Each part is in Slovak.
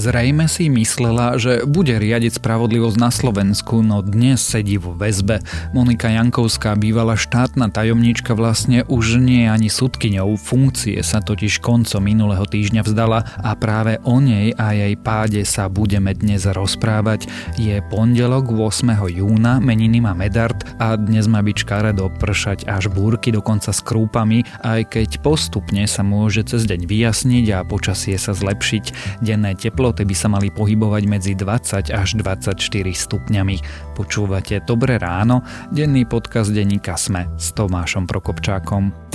Zrejme si myslela, že bude riadiť spravodlivosť na Slovensku, no dnes sedí vo väzbe. Monika Jankovská, bývala štátna tajomníčka, vlastne už nie ani sudkyňou. Funkcie sa totiž koncom minulého týždňa vzdala a práve o nej a jej páde sa budeme dnes rozprávať. Je pondelok 8. júna, meniny má Medard a dnes má byť škaredo pršať až búrky, dokonca s krúpami, aj keď postupne sa môže cez deň vyjasniť a počasie sa zlepšiť. Denné teplo teploty by sa mali pohybovať medzi 20 až 24 stupňami. Počúvate Dobré ráno, denný podcast denníka Sme s Tomášom Prokopčákom.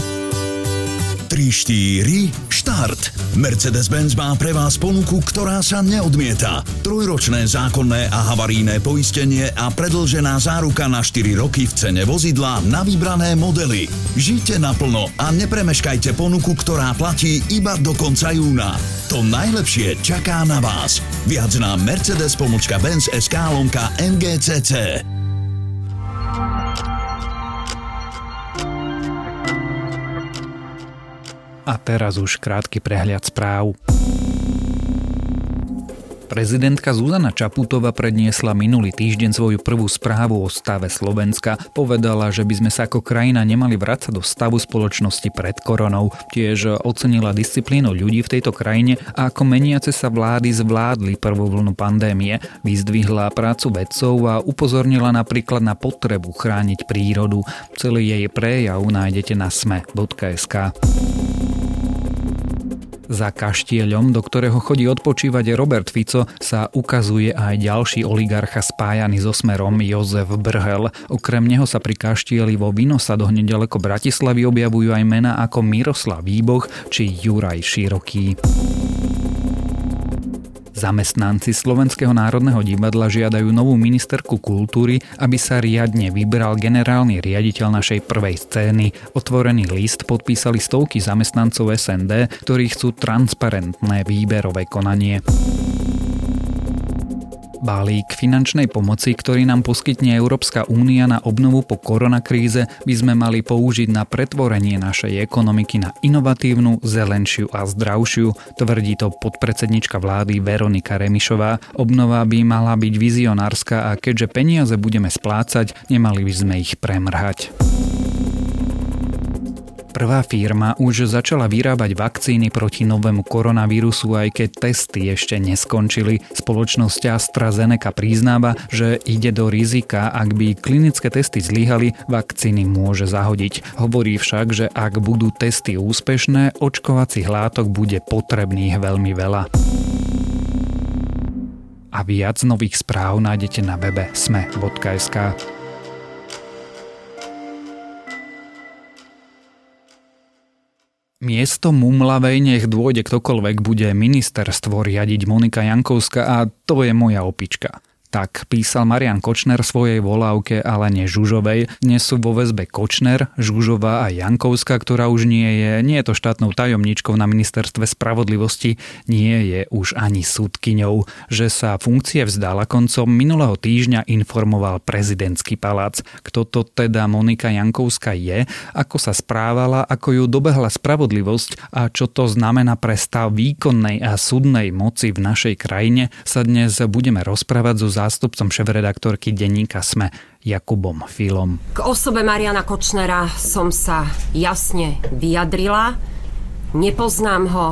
3, 4, štart. Mercedes-Benz má pre vás ponuku, ktorá sa neodmieta. Trojročné zákonné a havarijné poistenie a predlžená záruka na 4 roky v cene vozidla na vybrané modely. Žite naplno a nepremeškajte ponuku, ktorá platí iba do konca júna. To najlepšie čaká na vás. Viac na Mercedes-Benz SK lomka NGCC. A teraz už krátky prehľad správ. Prezidentka Zuzana Čaputová predniesla minulý týždeň svoju prvú správu o stave Slovenska. Povedala, že by sme sa ako krajina nemali vrácať do stavu spoločnosti pred koronou. Tiež ocenila disciplínu ľudí v tejto krajine a ako meniace sa vlády zvládli prvú vlnu pandémie. Vyzdvihla prácu vedcov a upozornila napríklad na potrebu chrániť prírodu. Celý jej prejav nájdete na sme.sk. Za kaštieľom, do ktorého chodí odpočívať Robert Fico, sa ukazuje aj ďalší oligarcha spájaný so smerom Jozef Brhel. Okrem neho sa pri kaštieli vo Vinosadoch nedaleko Bratislavy objavujú aj mená ako Miroslav Výboch či Juraj Široký. Zamestnanci Slovenského národného divadla žiadajú novú ministerku kultúry, aby sa riadne vybral generálny riaditeľ našej prvej scény. Otvorený list podpísali stovky zamestnancov SND, ktorí chcú transparentné výberové konanie. Balík finančnej pomoci, ktorý nám poskytne Európska únia na obnovu po koronakríze, by sme mali použiť na pretvorenie našej ekonomiky na inovatívnu, zelenšiu a zdravšiu, tvrdí to podpredsednička vlády Veronika Remišová. Obnova by mala byť vizionárska a keďže peniaze budeme splácať, nemali by sme ich premrhať. Prvá firma už začala vyrábať vakcíny proti novému koronavírusu, aj keď testy ešte neskončili. Spoločnosť AstraZeneca priznáva, že ide do rizika, ak by klinické testy zlyhali, vakcíny môže zahodiť. Hovorí však, že ak budú testy úspešné, očkovacích látok bude potrebných veľmi veľa. A viac nových správ nájdete na webe sme.sk. Miesto Mumlavej nech dôjde ktokoľvek bude ministerstvo riadiť Monika Jankovská a to je moja opička. Tak písal Marian Kočner svojej volávke, ale nie Žužovej. Dnes sú vo väzbe Kočner, Žužová a Jankovská, ktorá už nie je, nie je to štátnou tajomničkou na ministerstve spravodlivosti, nie je už ani súdkyňou. Že sa funkcie vzdala koncom minulého týždňa informoval prezidentský palác. Kto to teda Monika Jankovská je, ako sa správala, ako ju dobehla spravodlivosť a čo to znamená pre stav výkonnej a súdnej moci v našej krajine, sa dnes budeme rozprávať so zástupcom šéf-redaktorky denníka SME Jakubom Filom. K osobe Mariana Kočnera som sa jasne vyjadrila. Nepoznám ho,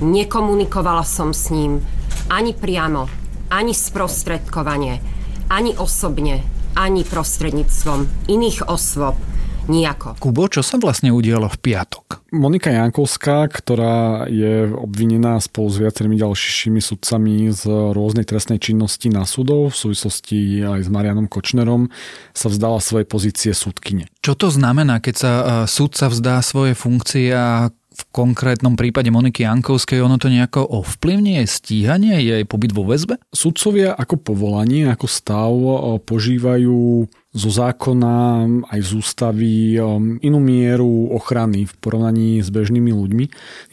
nekomunikovala som s ním ani priamo, ani sprostredkovanie, ani osobne, ani prostredníctvom iných osôb Nijako. Kubo, čo sa vlastne udialo v piatok? Monika Jankovská, ktorá je obvinená spolu s viacerými ďalšími sudcami z rôznej trestnej činnosti na súdov v súvislosti aj s Marianom Kočnerom, sa vzdala svojej pozície súdkyne. Čo to znamená, keď sa sudca vzdá svoje funkcie a v konkrétnom prípade Moniky Jankovskej ono to nejako ovplyvňuje stíhanie jej pobyt vo väzbe? Sudcovia ako povolanie, ako stav požívajú zo zákona aj z ústavy um, inú mieru ochrany v porovnaní s bežnými ľuďmi.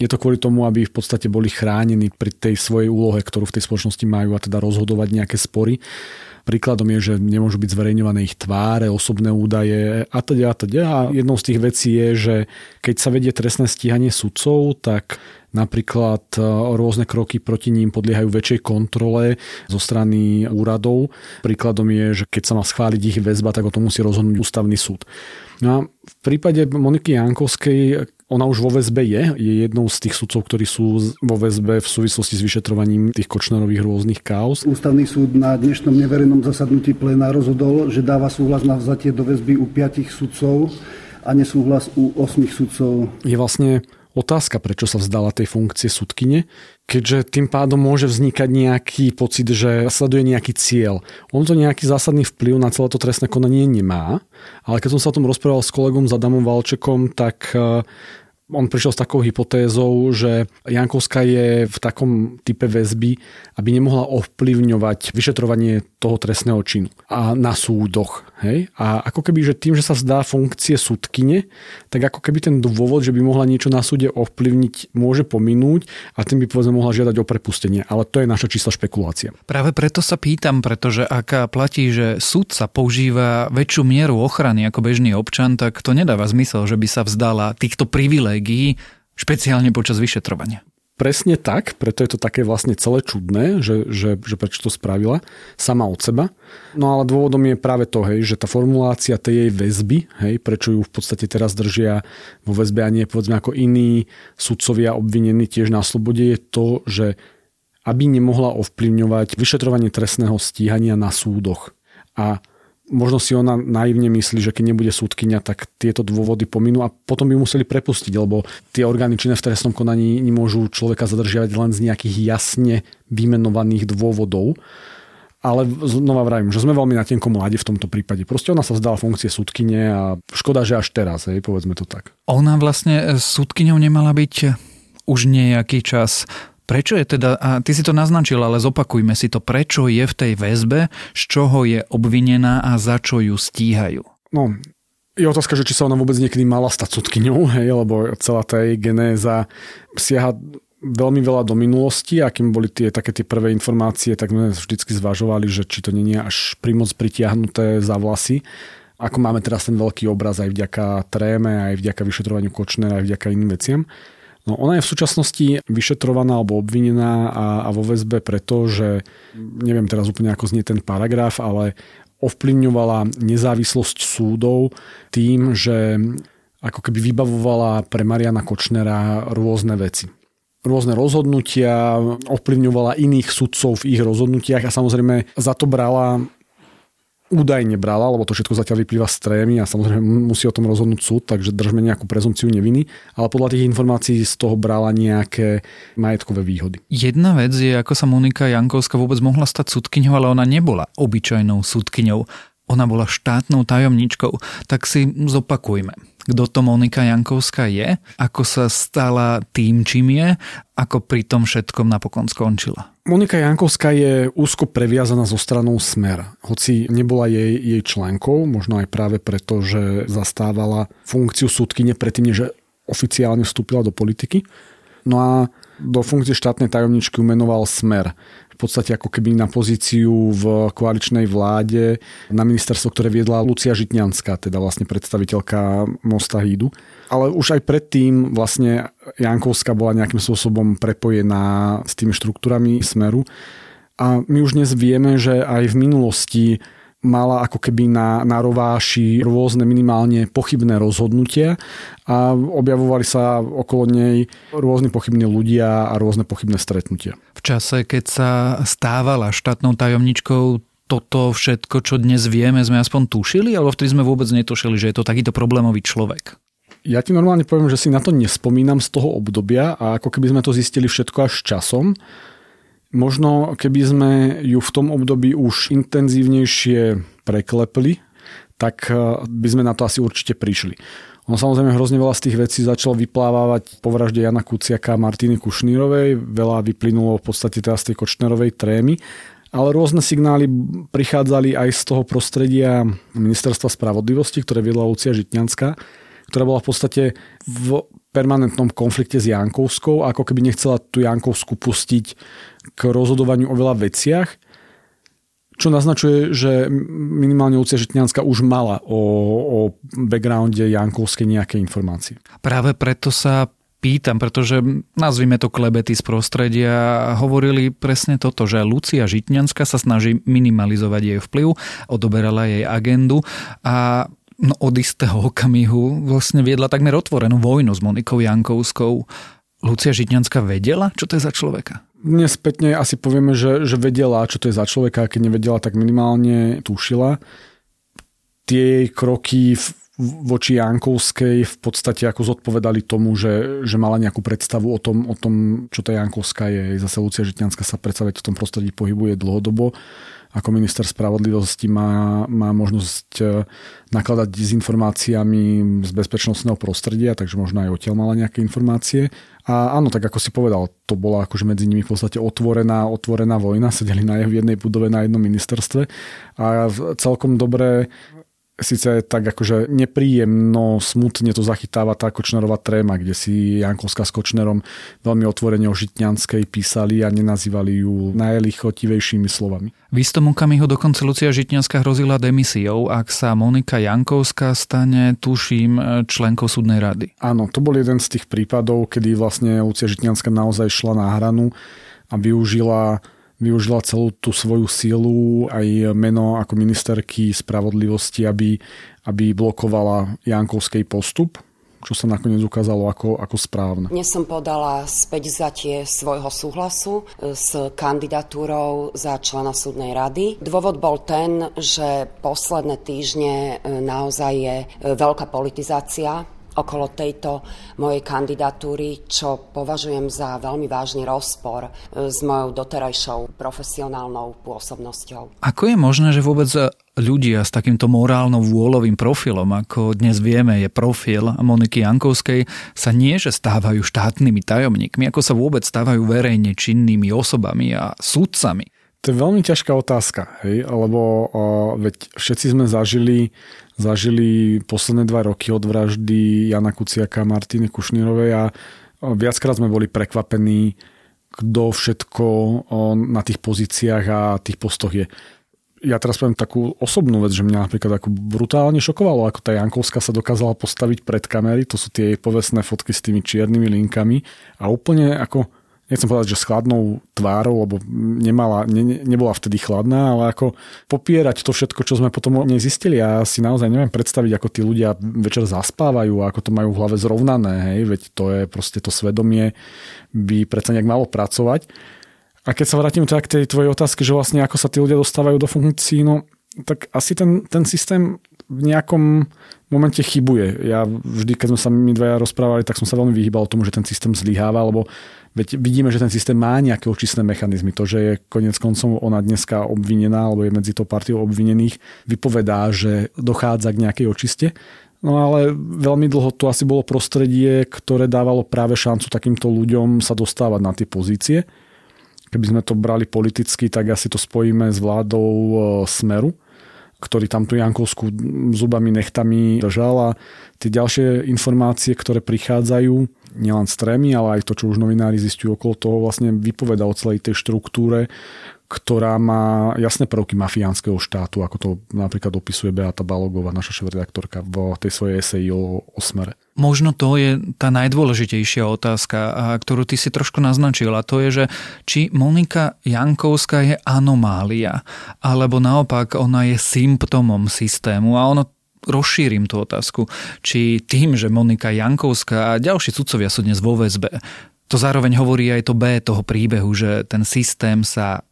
Je to kvôli tomu, aby v podstate boli chránení pri tej svojej úlohe, ktorú v tej spoločnosti majú a teda rozhodovať nejaké spory. Príkladom je, že nemôžu byť zverejňované ich tváre, osobné údaje a teda a teda. A jednou z tých vecí je, že keď sa vedie trestné stíhanie sudcov, tak Napríklad e, rôzne kroky proti ním podliehajú väčšej kontrole zo strany úradov. Príkladom je, že keď sa má schváliť ich väzba, tak o tom musí rozhodnúť ústavný súd. No a v prípade Moniky Jankovskej ona už vo väzbe je, je jednou z tých sudcov, ktorí sú vo väzbe v súvislosti s vyšetrovaním tých Kočnerových rôznych kauz. Ústavný súd na dnešnom neverejnom zasadnutí pléna rozhodol, že dáva súhlas na vzatie do väzby u piatich sudcov a nesúhlas u osmých sudcov. Je vlastne otázka, prečo sa vzdala tej funkcie sudkyne, keďže tým pádom môže vznikať nejaký pocit, že sleduje nejaký cieľ. On to nejaký zásadný vplyv na celé to trestné konanie nemá, ale keď som sa o tom rozprával s kolegom Adamom Valčekom, tak eh, on prišiel s takou hypotézou, že Jankovská je v takom type väzby, aby nemohla ovplyvňovať vyšetrovanie toho trestného činu a na súdoch. Hej? A ako keby, že tým, že sa zdá funkcie súdkyne, tak ako keby ten dôvod, že by mohla niečo na súde ovplyvniť, môže pominúť a tým by povedzme mohla žiadať o prepustenie. Ale to je naša čísla špekulácia. Práve preto sa pýtam, pretože ak platí, že súd sa používa väčšiu mieru ochrany ako bežný občan, tak to nedáva zmysel, že by sa vzdala týchto privilégií, špeciálne počas vyšetrovania. Presne tak, preto je to také vlastne celé čudné, že, že, že prečo to spravila sama od seba. No ale dôvodom je práve to, hej, že tá formulácia tej jej väzby, hej, prečo ju v podstate teraz držia vo väzbe a nie povedzme ako iní sudcovia obvinení tiež na slobode, je to, že aby nemohla ovplyvňovať vyšetrovanie trestného stíhania na súdoch. A možno si ona naivne myslí, že keď nebude súdkynia, tak tieto dôvody pominú a potom by museli prepustiť, lebo tie orgány činné v trestnom konaní nemôžu človeka zadržiavať len z nejakých jasne vymenovaných dôvodov. Ale znova vravím, že sme veľmi na tenkom mlade v tomto prípade. Proste ona sa zdala funkcie súdkyne a škoda, že až teraz, hej, povedzme to tak. Ona vlastne súdkyňou nemala byť už nejaký čas. Prečo je teda, a ty si to naznačil, ale zopakujme si to, prečo je v tej väzbe, z čoho je obvinená a za čo ju stíhajú? No, je otázka, že či sa ona vôbec niekedy mala stať sudkyňou, hej, lebo celá tá jej genéza siaha veľmi veľa do minulosti a kým boli tie také tie prvé informácie, tak sme vždycky zvažovali, že či to nie až primoc pritiahnuté za vlasy. Ako máme teraz ten veľký obraz aj vďaka tréme, aj vďaka vyšetrovaniu Kočnera, aj vďaka iným veciam. No ona je v súčasnosti vyšetrovaná alebo obvinená a, a vo väzbe preto, že neviem teraz úplne ako znie ten paragraf, ale ovplyvňovala nezávislosť súdov tým, že ako keby vybavovala pre Mariana Kočnera rôzne veci. Rôzne rozhodnutia, ovplyvňovala iných sudcov v ich rozhodnutiach a samozrejme za to brala údajne brala, lebo to všetko zatiaľ vyplýva z trémy a samozrejme musí o tom rozhodnúť súd, takže držme nejakú prezumciu neviny, ale podľa tých informácií z toho brala nejaké majetkové výhody. Jedna vec je, ako sa Monika Jankovská vôbec mohla stať súdkyňou, ale ona nebola obyčajnou súdkyňou. Ona bola štátnou tajomničkou. Tak si zopakujme kto to Monika Jankovská je, ako sa stala tým, čím je, ako pri tom všetkom napokon skončila. Monika Jankovská je úzko previazaná so stranou Smer. Hoci nebola jej, jej členkou, možno aj práve preto, že zastávala funkciu súdkyne predtým, než oficiálne vstúpila do politiky. No a do funkcie štátnej tajomničky umenoval Smer podstate ako keby na pozíciu v koaličnej vláde na ministerstvo, ktoré viedla Lucia Žitňanská, teda vlastne predstaviteľka Mosta Hídu. Ale už aj predtým vlastne Jankovská bola nejakým spôsobom prepojená s tými štruktúrami Smeru. A my už dnes vieme, že aj v minulosti mala ako keby na, na rováši rôzne minimálne pochybné rozhodnutia a objavovali sa okolo nej rôzne pochybní ľudia a rôzne pochybné stretnutia. V čase, keď sa stávala štátnou tajomničkou, toto všetko, čo dnes vieme, sme aspoň tušili, alebo vtedy sme vôbec netušili, že je to takýto problémový človek? Ja ti normálne poviem, že si na to nespomínam z toho obdobia a ako keby sme to zistili všetko až časom. Možno keby sme ju v tom období už intenzívnejšie preklepli, tak eh, by sme na to asi určite prišli. On samozrejme hrozne veľa z tých vecí začal vyplávať po vražde Jana Kuciaka a Martiny Kušnírovej, veľa vyplynulo v podstate teraz z tej Kočnerovej trémy, ale rôzne signály prichádzali aj z toho prostredia Ministerstva spravodlivosti, ktoré viedla Lucia Žitňanská, ktorá bola v podstate v permanentnom konflikte s Jankovskou, ako keby nechcela tú Jankovsku pustiť k rozhodovaniu o veľa veciach, čo naznačuje, že minimálne Lucia Žitňanská už mala o, o backgrounde Jankovskej nejaké informácie. Práve preto sa pýtam, pretože nazvime to klebety z prostredia, hovorili presne toto, že Lucia Žitňanská sa snaží minimalizovať jej vplyv, odoberala jej agendu a no, od istého okamihu vlastne viedla takmer otvorenú vojnu s Monikou Jankovskou. Lucia Žitňanská vedela, čo to je za človeka? Dnes spätne asi povieme, že, že vedela, čo to je za človeka, keď nevedela, tak minimálne tušila. Tie jej kroky v voči Jankovskej v podstate ako zodpovedali tomu, že, že mala nejakú predstavu o tom, o tom, čo tá Jankovská je. Zase Lucia Žitňanská sa predsa v tom prostredí pohybuje dlhodobo. Ako minister spravodlivosti má, má možnosť e, nakladať s informáciami z bezpečnostného prostredia, takže možno aj odtiaľ mala nejaké informácie. A áno, tak ako si povedal, to bola akože medzi nimi v podstate otvorená, otvorená vojna, sedeli na jednej budove na jednom ministerstve. A celkom dobre síce tak akože nepríjemno, smutne to zachytáva tá Kočnerová tréma, kde si Jankovská s Kočnerom veľmi otvorene o Žitňanskej písali a nenazývali ju najlichotivejšími slovami. V istom okamihu dokonca Lucia Žitňanská hrozila demisiou, ak sa Monika Jankovská stane, tuším, členkou súdnej rady. Áno, to bol jeden z tých prípadov, kedy vlastne Lucia Žitňanská naozaj šla na hranu a využila využila celú tú svoju silu aj meno ako ministerky spravodlivosti, aby, aby blokovala Jankovskej postup, čo sa nakoniec ukázalo ako, ako správne. Dnes som podala späť tie svojho súhlasu e, s kandidatúrou za člena súdnej rady. Dôvod bol ten, že posledné týždne e, naozaj je e, veľká politizácia okolo tejto mojej kandidatúry, čo považujem za veľmi vážny rozpor e, s mojou doterajšou profesionálnou pôsobnosťou. Ako je možné, že vôbec ľudia s takýmto morálno-vôľovým profilom, ako dnes vieme je profil Moniky Jankovskej, sa nie že stávajú štátnymi tajomníkmi, ako sa vôbec stávajú verejne činnými osobami a sudcami. To je veľmi ťažká otázka, hej? lebo uh, veď všetci sme zažili, zažili posledné dva roky od vraždy Jana Kuciaka a Martiny Kušnírovej a viackrát sme boli prekvapení, kto všetko na tých pozíciách a tých postoch je. Ja teraz poviem takú osobnú vec, že mňa napríklad ako brutálne šokovalo, ako tá Jankovská sa dokázala postaviť pred kamery, to sú tie povestné fotky s tými čiernymi linkami a úplne ako nechcem povedať, že s chladnou tvárou, lebo nemala, ne, nebola vtedy chladná, ale ako popierať to všetko, čo sme potom o nej zistili. Ja si naozaj neviem predstaviť, ako tí ľudia večer zaspávajú a ako to majú v hlave zrovnané. Hej? Veď to je proste to svedomie, by predsa nejak malo pracovať. A keď sa vrátim tak k tej tvojej otázke, že vlastne ako sa tí ľudia dostávajú do funkcií, no tak asi ten, ten systém v nejakom momente chybuje. Ja vždy, keď sme sa my dvaja rozprávali, tak som sa veľmi vyhýbal tomu, že ten systém zlyháva, lebo Veď vidíme, že ten systém má nejaké očistné mechanizmy. To, že je konec koncov ona dneska obvinená, alebo je medzi to partiou obvinených, vypovedá, že dochádza k nejakej očiste. No ale veľmi dlho to asi bolo prostredie, ktoré dávalo práve šancu takýmto ľuďom sa dostávať na tie pozície. Keby sme to brali politicky, tak asi to spojíme s vládou e, Smeru, ktorý tam tú Jankovskú zubami, nechtami držal a tie ďalšie informácie, ktoré prichádzajú, nielen z trémy, ale aj to, čo už novinári zistujú okolo toho, vlastne vypoveda o celej tej štruktúre, ktorá má jasné prvky mafiánskeho štátu, ako to napríklad opisuje Beata Balogová, naša šéf-redaktorka v tej svojej eseji o, o. Možno to je tá najdôležitejšia otázka, ktorú ty si trošku naznačil, a to je, že či Monika Jankovská je anomália, alebo naopak ona je symptomom systému a ono rozšírim tú otázku, či tým, že Monika Jankovská a ďalší sudcovia sú dnes vo väzbe, to zároveň hovorí aj to B toho príbehu, že ten systém sa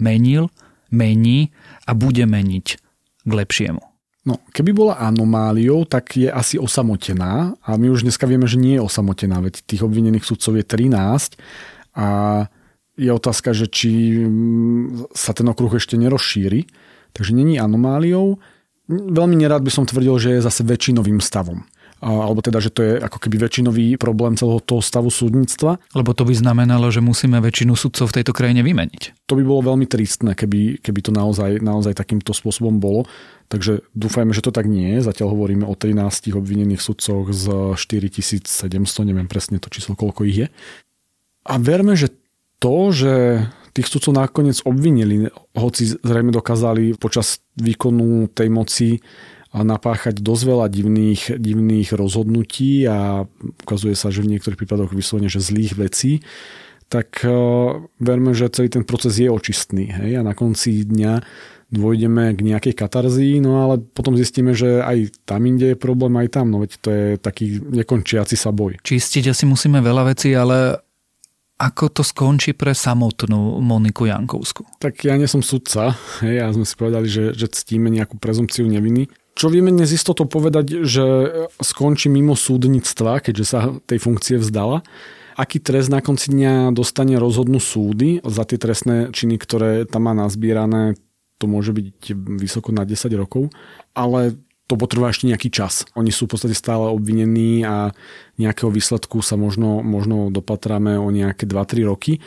menil, mení a bude meniť k lepšiemu. No, keby bola anomáliou, tak je asi osamotená a my už dneska vieme, že nie je osamotená, veď tých obvinených sudcov je 13 a je otázka, že či sa ten okruh ešte nerozšíri. Takže není anomáliou. Veľmi nerád by som tvrdil, že je zase väčšinovým stavom alebo teda, že to je ako keby väčšinový problém celého toho stavu súdnictva. Lebo to by znamenalo, že musíme väčšinu sudcov v tejto krajine vymeniť. To by bolo veľmi tristné, keby, keby to naozaj, naozaj takýmto spôsobom bolo. Takže dúfajme, že to tak nie je. Zatiaľ hovoríme o 13 obvinených sudcoch z 4700, neviem presne to číslo, koľko ich je. A verme, že to, že tých sudcov nakoniec obvinili, hoci zrejme dokázali počas výkonu tej moci napáchať dosť veľa divných, divných rozhodnutí a ukazuje sa, že v niektorých prípadoch vyslovene, že zlých vecí, tak verme, že celý ten proces je očistný. Hej? A na konci dňa dôjdeme k nejakej katarzii, no ale potom zistíme, že aj tam inde je problém, aj tam, no veď to je taký nekončiaci sa boj. Čistiť asi musíme veľa vecí, ale ako to skončí pre samotnú Moniku Jankovsku? Tak ja nie som sudca, hej, a sme si povedali, že, že ctíme nejakú prezumciu neviny. Čo vieme dnes istotou povedať, že skončí mimo súdnictva, keďže sa tej funkcie vzdala. Aký trest na konci dňa dostane rozhodnú súdy za tie trestné činy, ktoré tam má nazbierané, to môže byť vysoko na 10 rokov, ale to potrvá ešte nejaký čas. Oni sú v podstate stále obvinení a nejakého výsledku sa možno, možno dopatráme o nejaké 2-3 roky.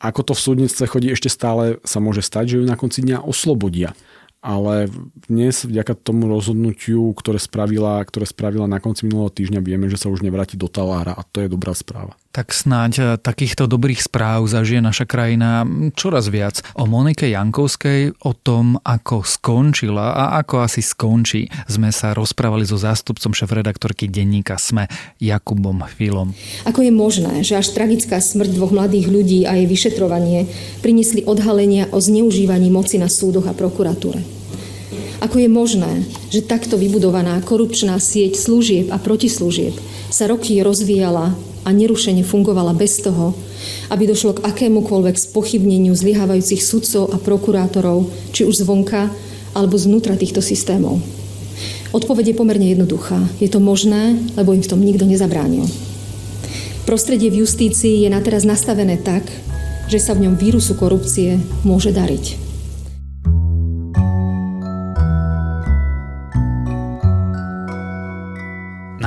Ako to v súdnictve chodí, ešte stále sa môže stať, že ju na konci dňa oslobodia ale dnes vďaka tomu rozhodnutiu, ktoré spravila, ktoré spravila na konci minulého týždňa, vieme, že sa už nevráti do talára a to je dobrá správa. Tak snáď eh, takýchto dobrých správ zažije naša krajina čoraz viac. O Monike Jankovskej, o tom, ako skončila a ako asi skončí, sme sa rozprávali so zástupcom šéf-redaktorky denníka SME, Jakubom Filom. Ako je možné, že až tragická smrť dvoch mladých ľudí a jej vyšetrovanie priniesli odhalenia o zneužívaní moci na súdoch a prokuratúre? Ako je možné, že takto vybudovaná korupčná sieť služieb a protislúžieb sa roky rozvíjala a nerušene fungovala bez toho, aby došlo k akémukoľvek spochybneniu zlyhávajúcich sudcov a prokurátorov, či už zvonka alebo znútra týchto systémov? Odpoveď je pomerne jednoduchá. Je to možné, lebo im v tom nikto nezabránil. Prostredie v justícii je na teraz nastavené tak, že sa v ňom vírusu korupcie môže dariť.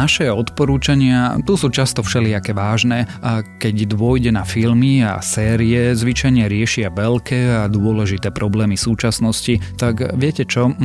Naše odporúčania tu sú často všelijaké vážne a keď dôjde na filmy a série, zvyčajne riešia veľké a dôležité problémy súčasnosti, tak viete čo,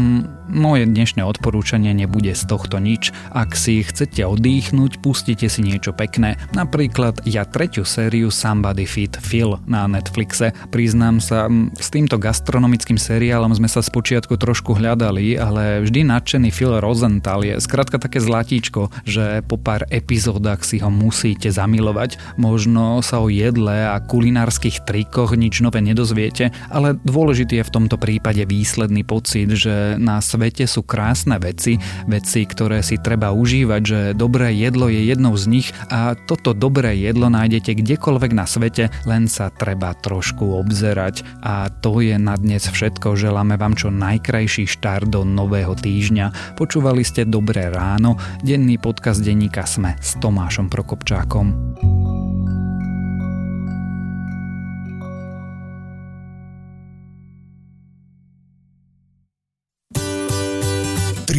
moje dnešné odporúčanie nebude z tohto nič. Ak si chcete oddychnúť, pustite si niečo pekné. Napríklad ja tretiu sériu Somebody Fit Phil na Netflixe. Priznám sa, s týmto gastronomickým seriálom sme sa spočiatku trošku hľadali, ale vždy nadšený Phil Rosenthal je skrátka také zlatíčko, že po pár epizódach si ho musíte zamilovať. Možno sa o jedle a kulinárskych trikoch nič nové nedozviete, ale dôležitý je v tomto prípade výsledný pocit, že na svete sú krásne veci, veci, ktoré si treba užívať, že dobré jedlo je jednou z nich a toto dobré jedlo nájdete kdekoľvek na svete, len sa treba trošku obzerať. A to je na dnes všetko. Želáme vám čo najkrajší štart do nového týždňa. Počúvali ste Dobré ráno, denný podcast denníka Sme s Tomášom Prokopčákom.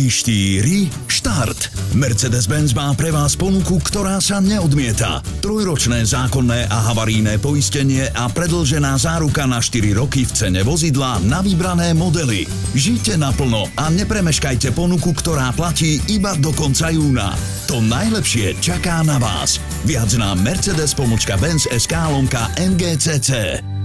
4, štart. Mercedes-Benz má pre vás ponuku, ktorá sa neodmieta. Trojročné zákonné a havaríne poistenie a predlžená záruka na 4 roky v cene vozidla na vybrané modely. Žite naplno a nepremeškajte ponuku, ktorá platí iba do konca júna. To najlepšie čaká na vás. Viac na Mercedes pomočka Benz SK lomka MGCC.